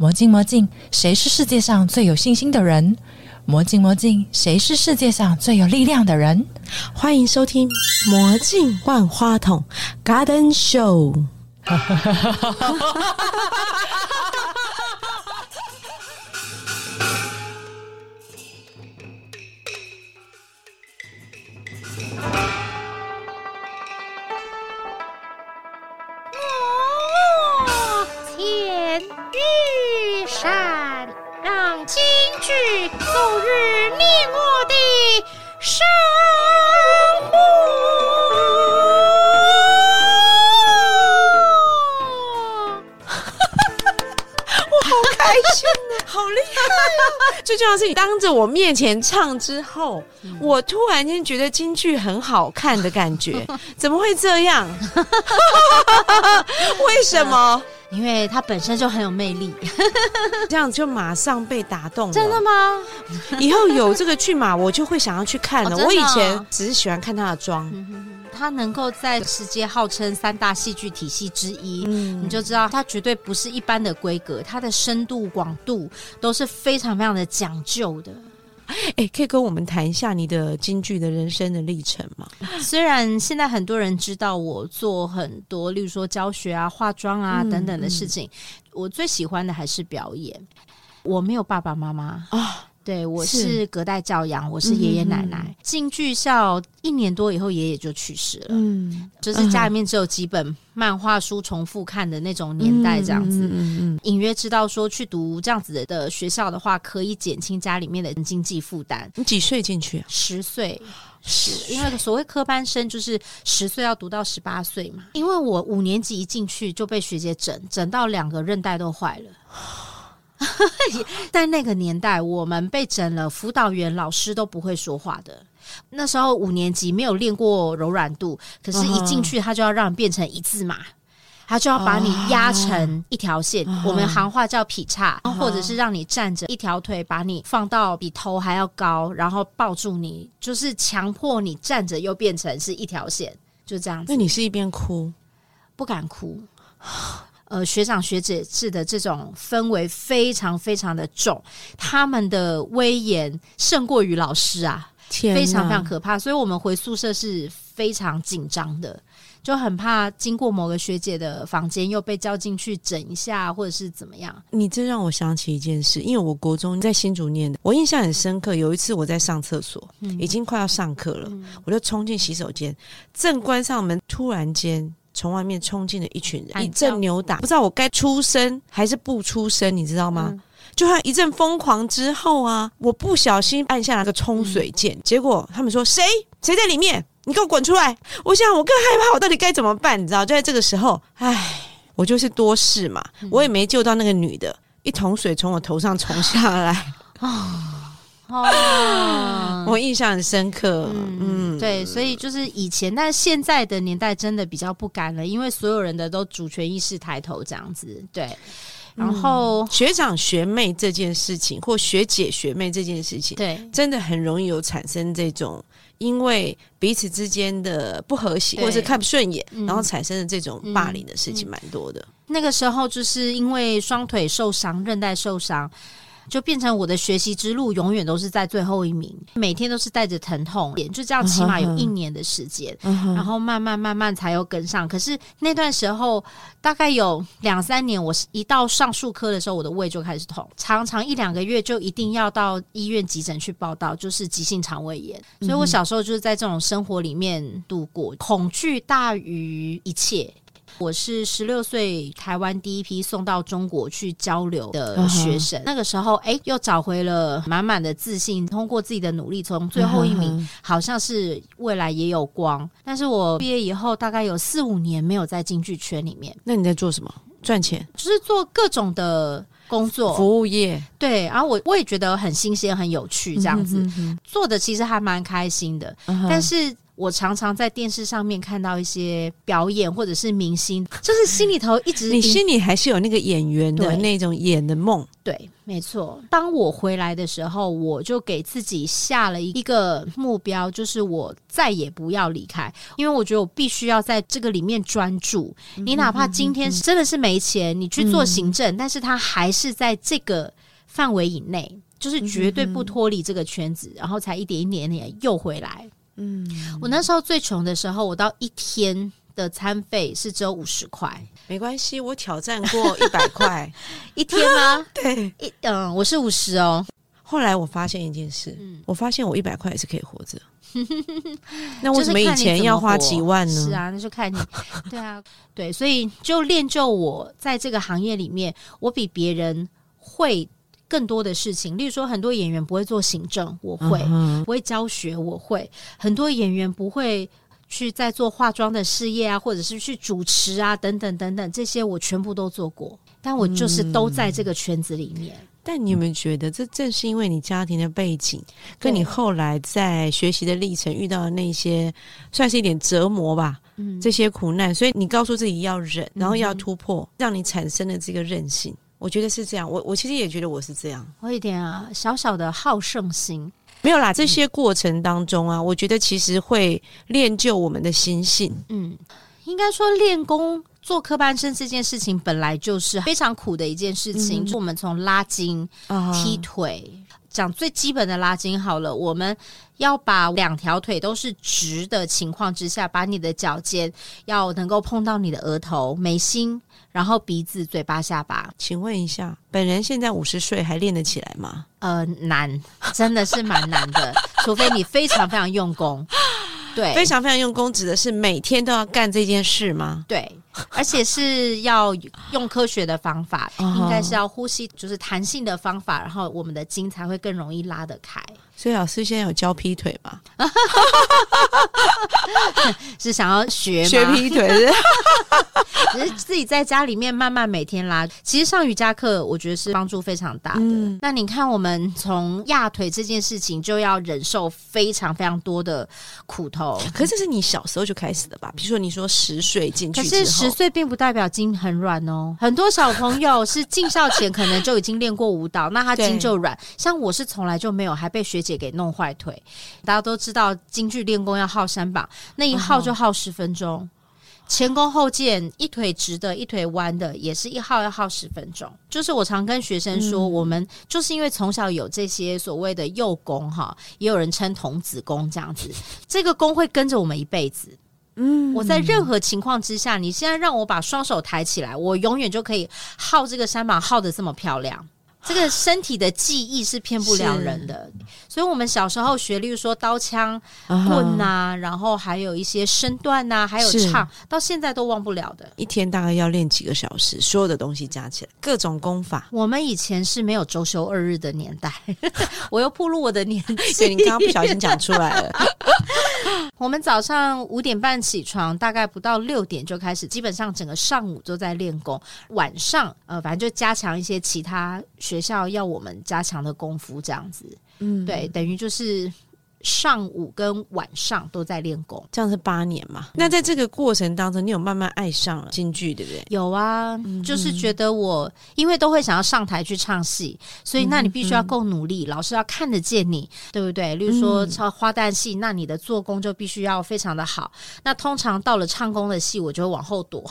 魔镜魔镜，谁是世界上最有信心的人？魔镜魔镜，谁是世界上最有力量的人？欢迎收听《魔镜万花筒》Garden Show。京剧走日你我的生活。开心啊，好厉害啊！最重要的是，你当着我面前唱之后，我突然间觉得京剧很好看的感觉，怎么会这样？为什么？因为他本身就很有魅力，这样就马上被打动了？真的吗？以后有这个剧码，我就会想要去看了。我以哦前只是喜欢看他的妆，他能够在世界号称三大戏剧体系之一，嗯你就知道他绝对不是一般的规格，它的深度、广度都是非常非常的讲究的。哎、可以跟我们谈一下你的京剧的人生的历程吗？虽然现在很多人知道我做很多，例如说教学啊、化妆啊、嗯等等的事情，我最喜欢的还是表演。我没有爸爸妈妈啊对我是是隔代教养，我是爷爷奶奶。进剧校一年多以后，爷爷就去世了。嗯，就是家里面只有几本漫画书重复看的那种年代，这样子。嗯嗯嗯隐约知道说去读这样子的学校的话，可以减轻家里面的经济负担。你几岁进去啊？十岁，十，因为所谓科班生就是十岁要读到十八岁嘛。因为我五年级一进去就被学姐整，整到两个韧带都坏了。在那个年代，我们被整了，辅导员、老师都不会说话的。那时候五年级没有练过柔软度，可是一进去他就要让你变成一字马。他就要把你压成一条线，我们行话叫劈叉，或者是让你站着一条腿，把你放到比头还要高，然后抱住你，就是强迫你站着又变成是一条线，就这样子那。你是一边哭？不敢哭。呃，学长学姐制的这种氛围非常非常的重，他们的威严胜过于老师啊，天，非常非常可怕。所以我们回宿舍是非常紧张的，就很怕经过某个学姐的房间又被叫进去整一下，或者是怎么样。你这让我想起一件事，因为我国中在新竹念的，我印象很深刻。有一次我在上厕所，已经快要上课了，我就冲进洗手间，正关上门，突然间从外面冲进了一群人，一阵扭打，不知道我该出声还是不出声，你知道吗？就像一阵疯狂之后啊，我不小心按下那个冲水键，结果他们说谁？谁在里面，你给我滚出来！我想我更害怕，我到底该怎么办？你知道，就在这个时候，唉，我就是多事嘛，我也没救到那个女的，一桶水从我头上冲下来，哦，我印象很深刻。嗯，对，所以就是以前，但是现在的年代真的比较不敢了，因为所有人的都主权意识抬头这样子。对，然后、学长学妹这件事情，或学姐学妹这件事情，对真的很容易有产生这种。因为彼此之间的不和谐，或是看不顺眼，嗯然后产生的这种霸凌的事情蛮多的。那个时候就是因为双腿受伤、韧带受伤。就变成我的学习之路永远都是在最后一名，每天都是带着疼痛，就这样起码有一年的时间，然后慢慢慢慢才有跟上。可是那段时候大概有两三年，我一到上术科的时候，我的胃就开始痛，常常一两个月就一定要到医院急诊去报道，就是急性肠胃炎。所以我小时候就是在这种生活里面度过，恐惧大于一切。我是十六岁台湾第一批送到中国去交流的学生，那个时候哎，又找回了满满的自信，通过自己的努力，从最后一名，好像是未来也有光。但是我毕业以后，大概有四五年没有在京剧圈里面，那你在做什么？赚钱？就是做各种的工作，服务业？对，然后我我也觉得很新鲜、很有趣，这样子、做的其实还蛮开心的，但是。我常常在电视上面看到一些表演或者是明星，就是心里头一直你心里还是有那个演员的那种演的梦，对，没错。当我回来的时候，我就给自己下了一个目标，就是我再也不要离开，因为我觉得我必须要在这个里面专注。你哪怕今天真的是没钱，你去做行政，但是他还是在这个范围以内，就是绝对不脱离这个圈子，然后才一点一点点又回来。嗯，我那时候最穷的时候，我到一天的餐费是只有五十块没关系，我挑战过 一百块，一天吗？对。一嗯，我是五十哦。后来我发现一件事，嗯我发现我一百块也是可以活着。那为什么以前要花几万呢？是啊，那就看你。对啊，对，所以就练就我在这个行业里面，我比别人会更多的事情。例如说，很多演员不会做行政，我会；不会教学，我会。很多演员不会。去在做化妆的事业啊，或者是去主持啊，等等等等，这些我全部都做过，但我就是都在这个圈子里面。但你有没有觉得，这正是因为你家庭的背景，跟你后来在学习的历程遇到的那些，算是一点折磨吧，嗯，这些苦难，所以你告诉自己要忍，然后要突破，让你产生了这个韧性。我觉得是这样，我我其实也觉得我是这样。我有一点啊小小的好胜心。没有啦，这些过程当中啊，我觉得其实会练就我们的心性。嗯，应该说练功做科班生这件事情本来就是非常苦的一件事情。嗯就我们从拉筋、啊踢腿，讲最基本的拉筋好了，我们要把两条腿都是直的情况之下，把你的脚尖要能够碰到你的额头、眉心，然后鼻子、嘴巴、下巴。请问一下，本人现在五十岁还练得起来吗？呃，难，真的是蛮难的，除非你非常非常用功。对，非常非常用功，指的是每天都要干这件事吗？对，而且是要用科学的方法，哦应该是要呼吸，就是弹性的方法，然后我们的筋才会更容易拉得开。所以老师现在有教劈腿吗？是想要学吗？学劈腿是 只是自己在家里面慢慢每天拉。其实上瑜伽课，我觉得是帮助非常大的。嗯那你看，我们从压腿这件事情就要忍受非常非常多的苦头。可是这是你小时候就开始的吧？比如说你说十岁进去可是十岁并不代表筋很软哦，很多小朋友是进校前可能就已经练过舞蹈，那他筋就软。像我是从来就没有，还被学姐给弄坏腿。大家都知道，京剧练功要耗三把，那一耗就耗十分钟。前弓后箭，一腿直的，一腿弯的，也是一耗要耗十分钟。就是我常跟学生说，我们就是因为从小有这些所谓的幼功哈，也有人称童子功这样子，这个功会跟着我们一辈子。嗯我在任何情况之下，你现在让我把双手抬起来，我永远就可以耗这个山膀耗的这么漂亮。这个身体的记忆是骗不了人的，所以我们小时候学，例如说刀枪棍呐、然后还有一些身段呐、还有唱，到现在都忘不了的。一天大概要练几个小时，所有的东西加起来，各种功法。我们以前是没有周休二日的年代，我又步入我的年纪。对你刚刚不小心讲出来了，我们早上五点半起床，大概不到六点就开始，基本上整个上午都在练功。晚上呃，反正就加强一些其他学校要我们加强的功夫，这样子。嗯，对，等于就是上午跟晚上都在练功。这样是八年嘛。那在这个过程当中，你有慢慢爱上了京剧，对不对？有啊，就是觉得我因为都会想要上台去唱戏，所以那你必须要够努力，老师要看得见你，对不对？例如说唱花旦戏，那你的做工就必须要非常的好。那通常到了唱功的戏，我就会往后躲，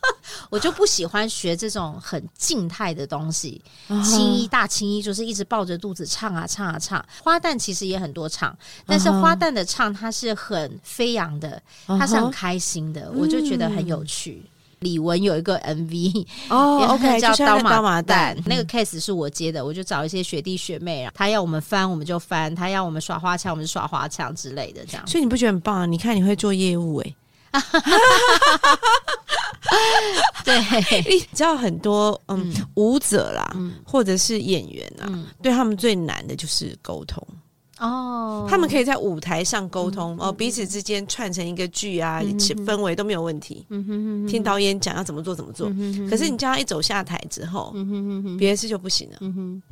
我就不喜欢学这种很静态的东西。青衣大青衣就是一直抱着肚子唱啊唱啊唱，花旦其实也很多唱，但是花旦的唱它是很飞扬的，它是很开心的，我就觉得很有趣。李玟有一个 MV，哦，OK，叫刀个刀马旦。旦，，那个 case 是我接的，我就找一些学弟学妹，他要我们翻我们就翻，他要我们耍花枪我们就耍花枪之类的，这样。所以你不觉得很棒啊？你看你会做业务哎、对，你知道很多嗯嗯。舞者啦，嗯。或者是演员啊，嗯，对他们最难的就是沟通。哦，他们可以在舞台上沟通，哦，彼此之间串成一个剧啊，嗯氛围都没有问题。嗯哼哼哼。听导演讲要怎么做怎么做，嗯哼哼可是你叫他一走下台之后，嗯哼哼哼。别的事就不行了。嗯哼，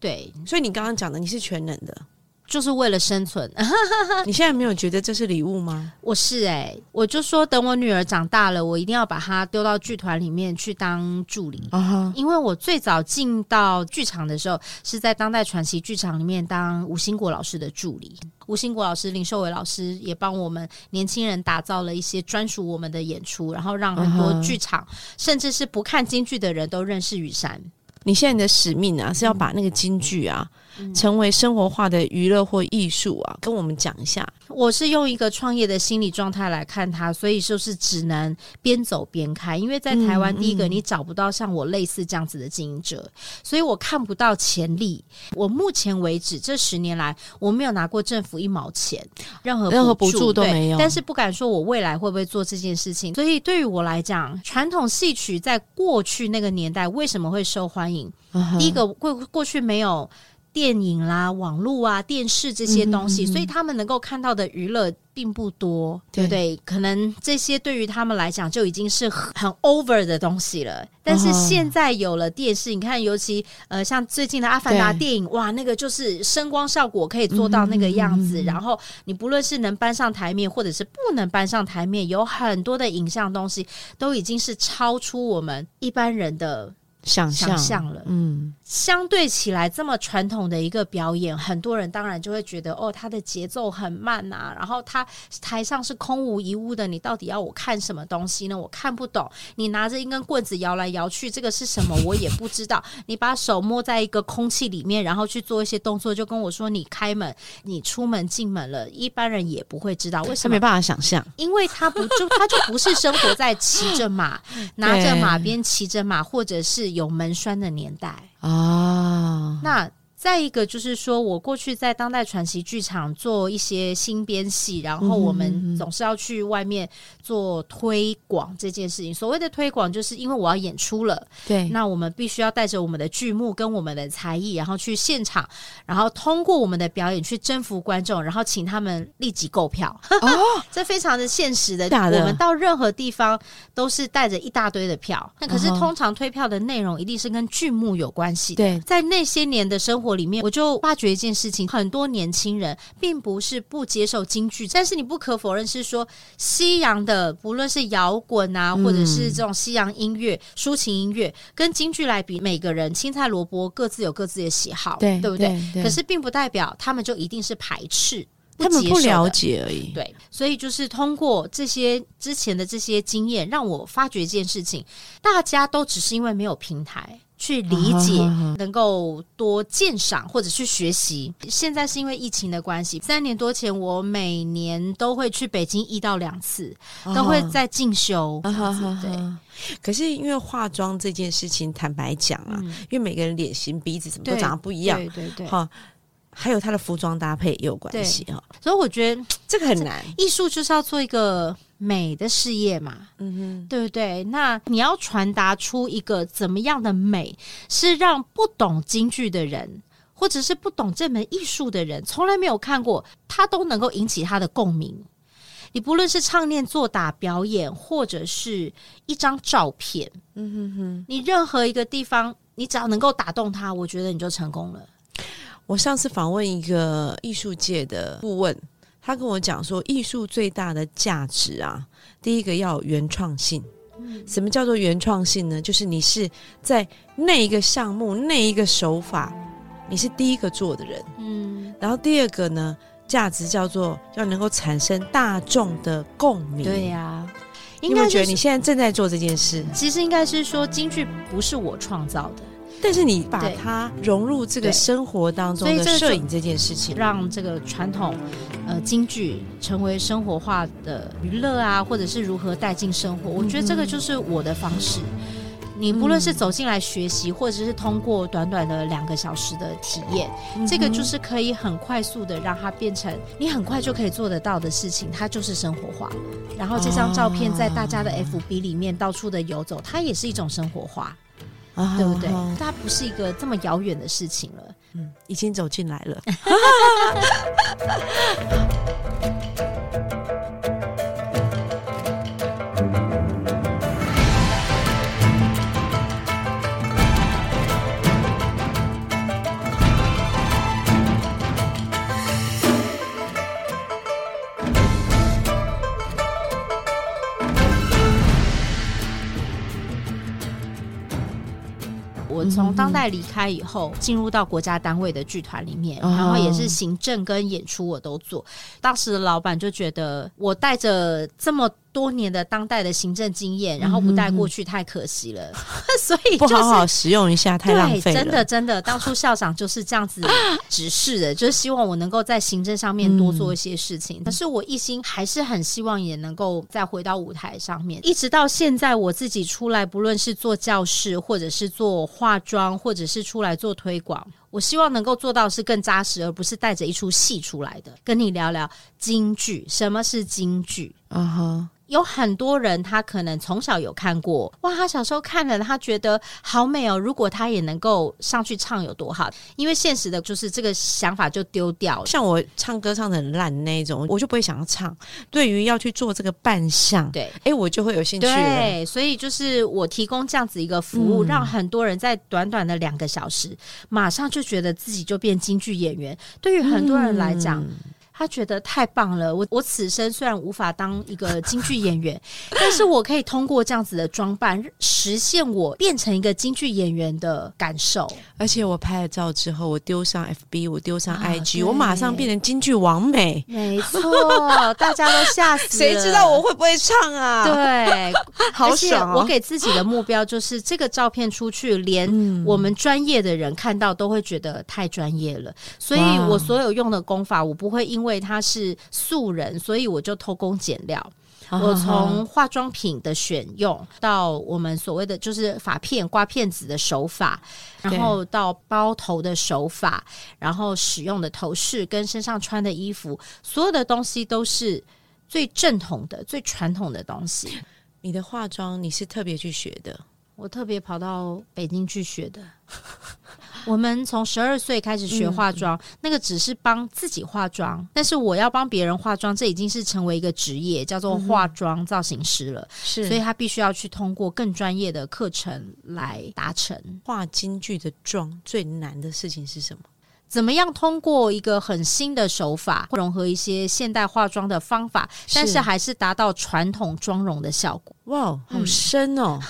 对，所以你刚刚讲的，你是全能的，就是为了生存。你现在没有觉得这是礼物吗？我是哎、我就说等我女儿长大了，我一定要把她丢到剧团里面去当助理。因为我最早进到剧场的时候，是在当代传奇剧场里面当吴兴国老师的助理。吴兴国老师、林秀伟老师也帮我们年轻人打造了一些专属我们的演出，然后让很多剧场，甚至是不看京剧的人都认识雨山。你现在的使命啊，是要把那个京剧啊，成为生活化的娱乐或艺术啊，跟我们讲一下。我是用一个创业的心理状态来看它，所以就是只能边走边看。因为在台湾，嗯第一个嗯你找不到像我类似这样子的经营者，所以我看不到潜力。我目前为止这十年来，我没有拿过政府一毛钱，任何任何补助都没有但是不敢说我未来会不会做这件事情。所以对于我来讲，传统戏曲在过去那个年代为什么会受欢迎？第一个过过去没有电影啦、网络啊、电视这些东西，嗯嗯嗯所以他们能够看到的娱乐并不多，对不对？可能这些对于他们来讲就已经是很很 over 的东西了。但是现在有了电视，你看，尤其呃，像最近的《阿凡达》电影，哇，那个就是声光效果可以做到那个样子。然后你不论是能搬上台面，或者是不能搬上台面，有很多的影像东西都已经是超出我们一般人的想象了。嗯，相对起来，这么传统的一个表演，很多人当然就会觉得，哦，他的节奏很慢啊，然后他台上是空无一物的，你到底要我看什么东西呢？我看不懂。你拿着一根棍子摇来摇去，这个是什么？我也不知道。你把手摸在一个空气里面，然后去做一些动作，就跟我说你开门，你出门进门了，一般人也不会知道为什么他没办法想象。因为他不就他就不是生活在骑着马、拿着马鞭骑着马，或者是有门栓的年代。啊，那再一个就是说，我过去在当代传奇剧场做一些新编戏，然后我们总是要去外面做推广这件事情。所谓的推广，就是因为我要演出了，对，那我们必须要带着我们的剧目跟我们的才艺，然后去现场，然后通过我们的表演去征服观众，然后请他们立即购票。哦，这非常的现实的，的我们到任何地方都是带着一大堆的票，那可是通常推票的内容一定是跟剧目有关系的。对，在那些年的生活里面，我就发觉一件事情：很多年轻人并不是不接受京剧，但是你不可否认是说，西洋的不论是摇滚啊，嗯或者是这种西洋音乐、抒情音乐，跟京剧来比，每个人青菜萝卜各自有各自的喜好，对，对不对？对？可是并不代表他们就一定是排斥。他们不了解而已。对，所以就是通过这些之前的这些经验，让我发觉一件事情：大家都只是因为没有平台去理解，啊能够多鉴赏或者去学习。现在是因为疫情的关系，三年多前我每年都会去北京一到两次，都会在进修。对，可是因为化妆这件事情，坦白讲啊，嗯。因为每个人脸型、鼻子什么都长得不一样，对对对，哈，还有他的服装搭配也有关系哈，所以我觉得这个很难。艺术就是要做一个美的事业嘛。嗯哼对不对？那你要传达出一个怎么样的美，是让不懂京剧的人，或者是不懂这门艺术的人，从来没有看过，他都能够引起他的共鸣。你不论是唱念做打表演，或者是一张照片，嗯哼哼。你任何一个地方，你只要能够打动他，我觉得你就成功了。我上次访问一个艺术界的顾问，他跟我讲说，艺术最大的价值啊，第一个要有原创性。什么叫做原创性呢？就是你是在那一个项目、那一个手法，你是第一个做的人。嗯，然后第二个呢，价值叫做要能够产生大众的共鸣。对呀、你有没有觉得你现在正在做这件事？其实应该是说，京剧不是我创造的。但是你把它融入这个生活当中的摄影这件事情，让这个传统呃京剧成为生活化的娱乐啊，或者是如何带进生活，我觉得这个就是我的方式。你不论是走进来学习，或者是通过短短的两个小时的体验，这个就是可以很快速的让它变成你很快就可以做得到的事情，它就是生活化。然后这张照片在大家的 FB 里面到处的游走，它也是一种生活化，啊对不对？它不是一个这么遥远的事情了。嗯，已经走进来了。从当代离开以后，进入到国家单位的剧团里面，哦然后也是行政跟演出我都做。当时的老板就觉得我带着这么多年的当代的行政经验，然后不带过去太可惜了，所以不就是好好使用一下，太浪费对，了。真的真的，当初校长就是这样子指示的，就是希望我能够在行政上面多做一些事情。可是我一心还是很希望也能够再回到舞台上面，一直到现在我自己出来，不论是做教室，或者是做化妆，或者是出来做推广。我希望能够做到是更扎实，而不是带着一出戏出来的。跟你聊聊京剧，什么是京剧？啊哈，有很多人他可能从小有看过，哇，他小时候看了，他觉得好美哦。如果他也能够上去唱有多好？因为现实的就是这个想法就丢掉了。像我唱歌唱的很烂那一种，我就不会想要唱。对于要去做这个扮相，对哎，我就会有兴趣了。对，所以就是我提供这样子一个服务，嗯让很多人在短短的两个小时，马上就就觉得自己就变京剧演员。对于很多人来讲，他觉得太棒了。我我此生虽然无法当一个京剧演员，但是我可以通过这样子的装扮，实现我变成一个京剧演员的感受。而且我拍了照之后，我丢上 FB，我丢上啊 IG，、对我马上变成京剧王美。没错，大家都吓死了。谁知道我会不会唱啊？，对，好而且爽哦！我给自己的目标就是，这个照片出去，连嗯我们专业的人看到都会觉得太专业了。所以我所有用的功法，我不会因为他是素人，所以我就偷工减料。啊我从化妆品的选用到我们所谓的就是发片刮片子的手法，然后到包头的手法，然后使用的头饰跟身上穿的衣服，所有的东西都是最正统的、最传统的东西。你的化妆你是特别去学的，我特别跑到北京去学的。我们从十二岁开始学化妆，那个只是帮自己化妆，但是我要帮别人化妆，这已经是成为一个职业，叫做化妆造型师了。是所以他必须要去通过更专业的课程来达成。画京剧的妆最难的事情是什么？怎么样通过一个很新的手法，融合一些现代化妆的方法，但是还是达到传统妆容的效果？哇，好嗯深哦！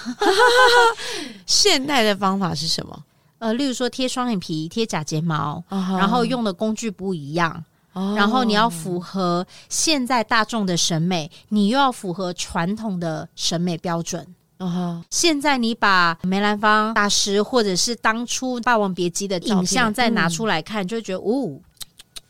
现代的方法是什么？呃，例如说贴双眼皮、贴假睫毛，然然后用的工具不一样，哦然后你要符合现在大众的审美，你又要符合传统的审美标准。哦现在你把梅兰芳大师或者是当初《霸王别姬》的影像再拿出来看，就会觉得哦，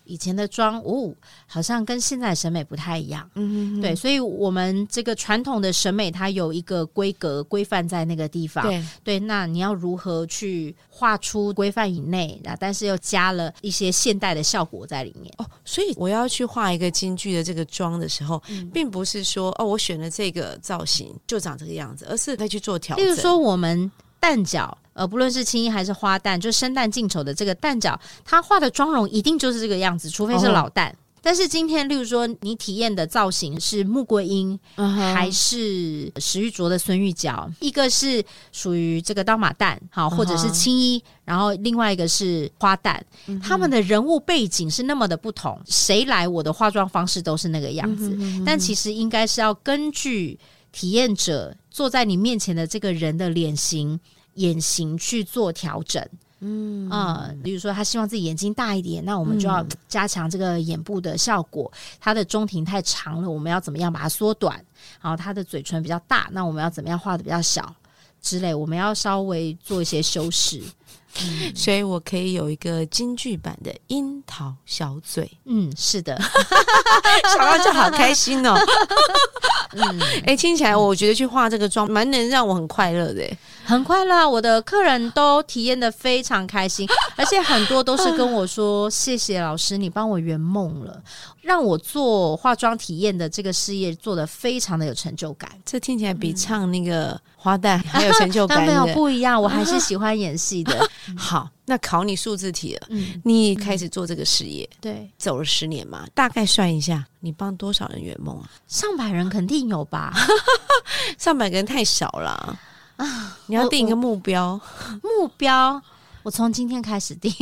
以前的妆哦，好像跟现在的审美不太一样。嗯对，所以我们这个传统的审美，它有一个规格规范在那个地方。对，对，那你要如何去画出规范以内啊？但是又加了一些现代的效果在里面。哦，所以我要去画一个京剧的这个妆的时候，嗯并不是说哦，我选了这个造型就长这个样子，而是再去做调整。例如说，我们旦角，呃，不论是青衣还是花旦，就生旦净丑的这个蛋角，他画的妆容一定就是这个样子，除非是哦。老旦。但是今天，例如说你体验的造型是穆桂英，还是石玉卓的孙玉娇，一个是属于这个刀马旦，好，或者是青衣，然后另外一个是花旦，他们的人物背景是那么的不同，谁来我的化妆方式都是那个样子，但其实应该是要根据体验者坐在你面前的这个人的脸型、眼型去做调整。嗯啊、比如说他希望自己眼睛大一点，那我们就要加强这个眼部的效果。他的中庭太长了，我们要怎么样把它缩短？然后他的嘴唇比较大，那我们要怎么样画的比较小之类？我们要稍微做一些修饰。所以我可以有一个京剧版的樱桃小嘴，嗯，是的，想到就好开心哦。嗯，哎、听起来我觉得去化这个妆蛮能让我很快乐的。哎很快乐啊，我的客人都体验的非常开心，而且很多都是跟我说：“谢谢老师，你帮我圆梦了，让我做化妆体验的这个事业做的非常的有成就感。”这听起来比唱那个花旦 还有成就但没有感的。不一样，我还是喜欢演戏的。好，那考你数字题了。嗯，你开始做这个事业，对，走了十年嘛，大概算一下，你帮多少人圆梦啊？上百人肯定有吧？上百个人太少了啊！你要定一个目标，目标，我我从今天开始订。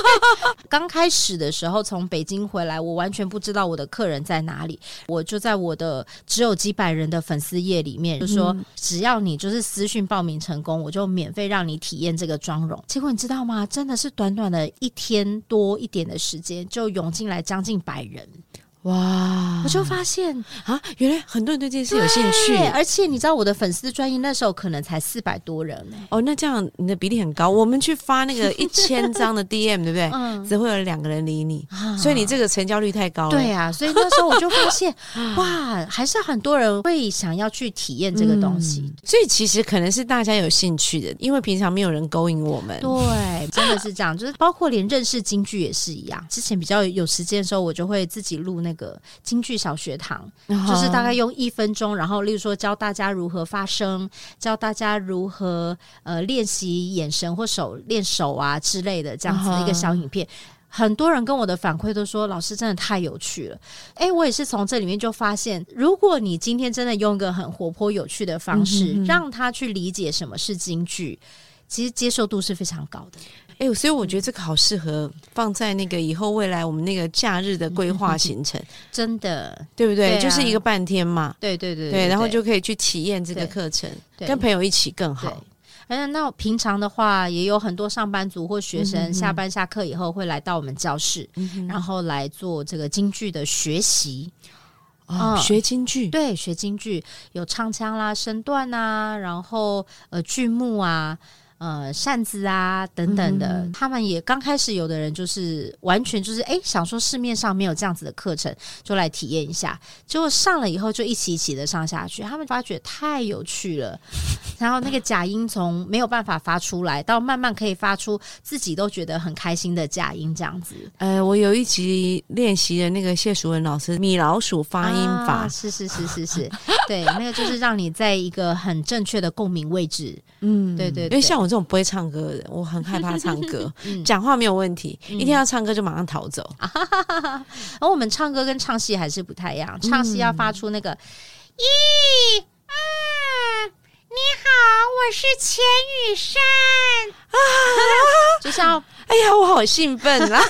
刚开始的时候从北京回来，我完全不知道我的客人在哪里，我就在我的只有几百人的粉丝页里面就说，只要你就是私讯报名成功，我就免费让你体验这个妆容。结果你知道吗？真的是短短的一天多一点的时间，就涌进来将近百人。哇！我就发现啊，原来很多人对这件事有兴趣，而且你知道我的粉丝专业那时候可能才四百多人呢。哦，那这样你的比例很高。我们去发那个 一千张的 DM，对不对？嗯，只会有两个人理你，所以你这个成交率太高了。对啊，所以那时候我就发现，哇，还是很多人会想要去体验这个东西。所以其实可能是大家有兴趣的，因为平常没有人勾引我们。对，真的是这样。就是包括连认识京剧也是一样。之前比较有时间的时候，我就会自己录那。个京剧小学堂，就是大概用一分钟，然后例如说教大家如何发声，教大家如何呃练习眼神或手练手啊之类的这样子的一个小影片。很多人跟我的反馈都说，老师真的太有趣了。哎，我也是从这里面就发现，如果你今天真的用一个很活泼有趣的方式，让他去理解什么是京剧，其实接受度是非常高的。哎，所以我觉得这个好适合放在那个以后未来我们那个假日的规划行程，真的对不对？就是一个半天嘛，对对对对，然后就可以去体验这个课程，跟朋友一起更好。嗯，那平常的话，也有很多上班族或学生下班下课以后会来到我们教室，然后来做这个京剧的学习啊，学京剧，对，学京剧有唱腔啦、身段啊，然后呃剧目啊。呃，扇子啊，等等的，他们也刚开始，有的人就是完全就是哎，想说市面上没有这样子的课程，就来体验一下。结果上了以后，就一起一起的上下去，他们发觉太有趣了。然后那个假音从没有办法发出来，到慢慢可以发出自己都觉得很开心的假音，这样子。呃，我有一集练习的那个谢淑文老师米老鼠发音法，是是是是是，对，那个就是让你在一个很正确的共鸣位置。嗯，对对，因为像我这种不会唱歌的人，我很害怕唱歌，讲话没有问题，一听到唱歌就马上逃走。而我们唱歌跟唱戏还是不太一样，唱戏要发出那个一二，你好，我是钱雨山啊，就是要。哎呀，我好兴奋啊！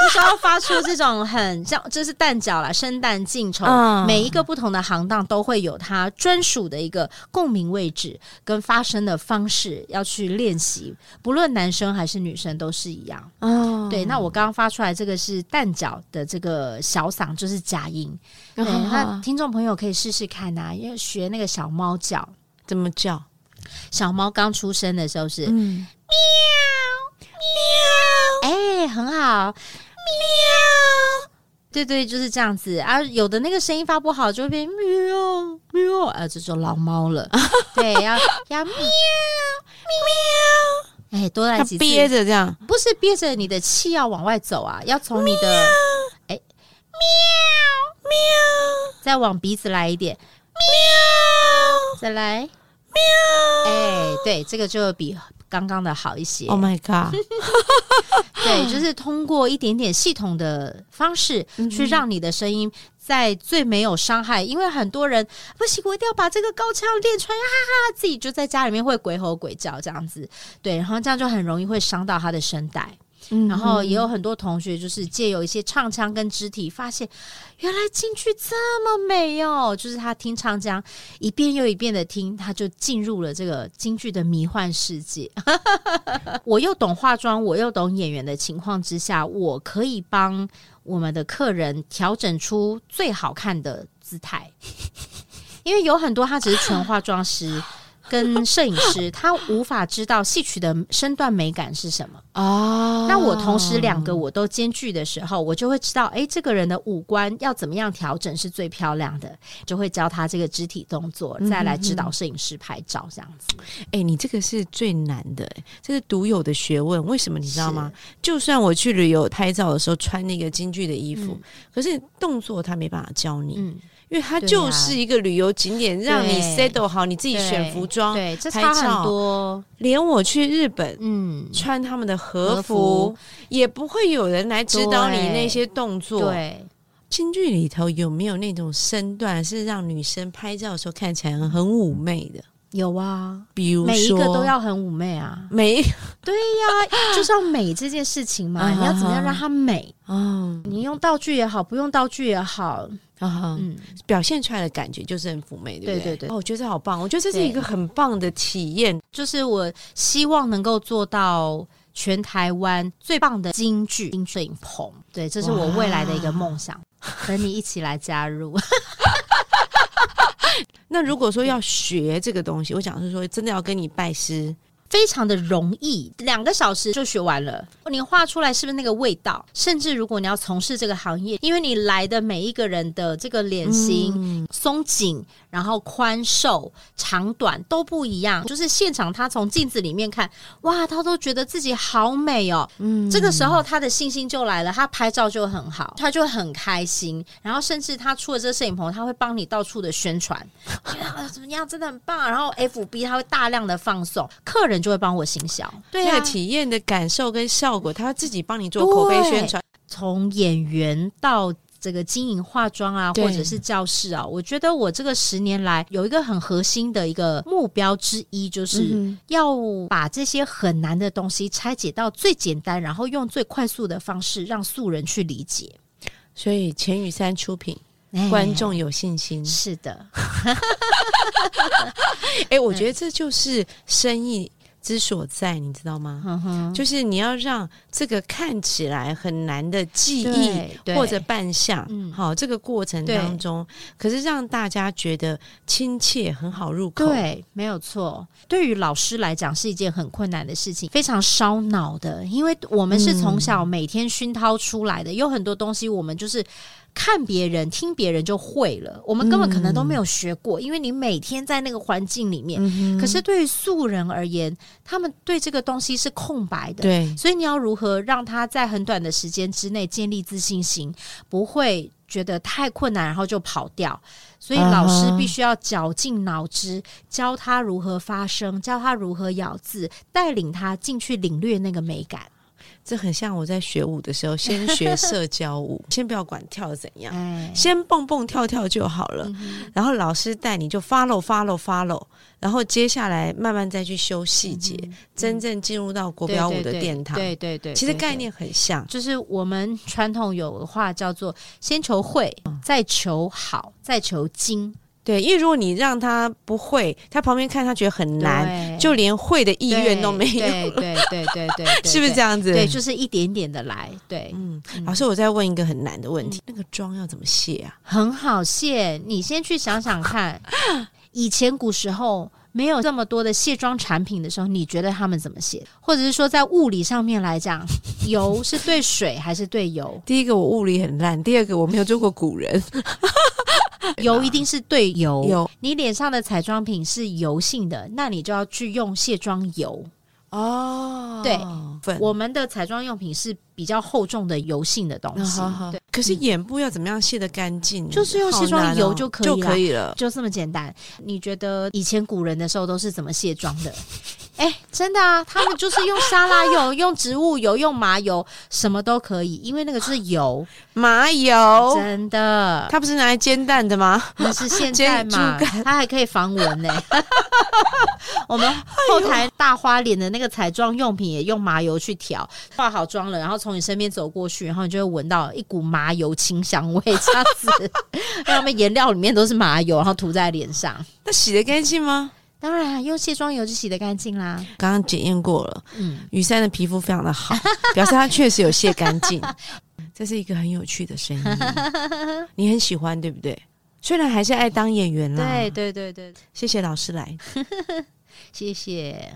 就是要发出这种很像，这是蛋饺啦，生蛋净丑，每一个不同的行当都会有它专属的一个共鸣位置跟发声的方式，要去练习。不论男生还是女生都是一样。哦，对，那我刚刚发出来这个是蛋饺的这个小嗓，就是假音。对，那听众朋友可以试试看呐，因为学那个小猫叫怎么叫？小猫刚出生的时候是喵喵，哎，很好，喵，对对，就是这样子。啊。有的那个声音发不好，就会变喵喵，啊，这就老猫了。对，要要喵喵，哎，多来几次，憋着这样，不是憋着，你的气要往外走啊，要从你的哎喵喵，再往鼻子来一点，喵，再来。喵！哎，对，这个就比刚刚的好一些。Oh my god！对，就是通过一点点系统的方式，去让你的声音在最没有伤害。因为很多人不行，我一定要把这个高腔练出来，哈哈，自己就在家里面会鬼吼鬼叫这样子。对，然后这样就很容易会伤到他的声带。然后也有很多同学就是借由一些唱腔跟肢体，发现原来京剧这么美哦！就是他听唱腔一遍又一遍的听，他就进入了这个京剧的迷幻世界。我又懂化妆，我又懂演员的情况之下，我可以帮我们的客人调整出最好看的姿态，因为有很多他只是纯化妆师。跟摄影师，他无法知道戏曲的身段美感是什么哦。那我同时两个我都兼具的时候，我就会知道，哎，这个人的五官要怎么样调整是最漂亮的，就会教他这个肢体动作，再来指导摄影师拍照这样子。哎，你这个是最难的，这是独有的学问。为什么你知道吗？就算我去旅游拍照的时候穿那个京剧的衣服，可是动作他没办法教你。因为它就是一个旅游景点，让你 settle 好，你自己选服装，对，这差很多。连我去日本，嗯，穿他们的和服，也不会有人来指导你那些动作。对，京剧里头有没有那种身段是让女生拍照的时候看起来很妩媚的？有啊，比如说每一个都要很妩媚啊。美。对呀，就是要美这件事情嘛，啊 你要怎么样让它美？哦你用道具也好，不用道具也好，啊，嗯，表现出来的感觉就是很妩媚，对不对？对对对。哦，我觉得这好棒，我觉得这是一个很棒的体验。就是我希望能够做到全台湾最棒的京剧金摄影棚，对，这是我未来的一个梦想。等你一起来加入，那如果说要学这个东西，我讲是说真的要跟你拜师，非常的容易，两个小时就学完了。你画出来是不是那个味道？甚至如果你要从事这个行业，因为你来的每一个人的这个脸型、嗯松紧，然后宽瘦、长短都不一样。就是现场他从镜子里面看，哇，他都觉得自己好美哦。嗯这个时候他的信心就来了，他拍照就很好，他就很开心。然后甚至他出了这个摄影棚，他会帮你到处的宣传，觉得啊怎么样，真的很棒。然后 FB 他会大量的放送，客人就会帮我行销。对啊那个，体验的感受跟效果，他自己帮你做口碑宣传。从演员到这个经营化妆啊，或者是教室啊，我觉得我这个十年来有一个很核心的一个目标之一，就是嗯要把这些很难的东西拆解到最简单，然后用最快速的方式让素人去理解。所以钱雨山出品，哎观众有信心。是的，哎、我觉得这就是生意之所在，你知道吗？嗯，就是你要让这个看起来很难的记忆或者扮相，嗯好，这个过程当中，可是让大家觉得亲切，很好入口。，对，没有错。对于老师来讲是一件很困难的事情，非常烧脑的，因为我们是从小每天熏陶出来的，有很多东西我们就是。看别人、听别人就会了，我们根本可能都没有学过，因为你每天在那个环境里面。嗯可是对于素人而言，他们对这个东西是空白的，对，所以你要如何让他在很短的时间之内建立自信心，不会觉得太困难，然后就跑掉。所以老师必须要绞尽脑汁，教他如何发声，教他如何咬字，带领他进去领略那个美感。这很像我在学舞的时候，先学社交舞，先不要管跳的怎样，哎，先蹦蹦跳跳就好了。嗯然后老师带你就 follow follow follow，然后接下来慢慢再去修细节，真正进入到国标舞的殿堂。嗯对对对，其实概念很像。就是我们传统有的话叫做“先求会，再求好，再求精对，因为如果你让他不会，他旁边看他觉得很”，难，就连会的意愿都没有对了，对对对对，对是不是这？样子？对，就是一点点的来，对，嗯，老师，我再问一个很难的问题，那个妆要怎么卸啊？很好卸。你先去想想看，以前古时候没有这么多的卸妆产品的时候，你觉得他们怎么卸？或者是说，在物理上面来讲，油是对水还是对油？第一个我物理很烂，第二个我没有做过古人，油一定是对油。有你脸上的彩妆品是油性的，那你就要去用卸妆油。哦对粉我们的彩妆用品是比较厚重的油性的东西，好好对，可是眼部要怎么样卸得干净？就是用卸妆油就可以就可以了。就这么简单。你觉得以前古人的时候都是怎么卸妆的？哎，真的啊，他们就是用沙拉油、用植物油、用麻油，什么都可以，因为那个就是油，麻油，真的。它不是拿来煎蛋的吗？那是现在嘛，它还可以防蚊呢、我们后台大花脸的那个彩妆用品也用麻油去调，化好妆了，然后从你身边走过去，然后你就会闻到一股麻油清香味，这样子。因为他们颜料里面都是麻油，然后涂在脸上。那洗得干净吗？当然，用卸妆油就洗得干净啦。刚刚检验过了，嗯，雨珊的皮肤非常的好，表示她确实有卸干净。这是一个很有趣的声音，你很喜欢对不对？虽然还是爱当演员啦。对，对对对，谢谢老师来。谢谢。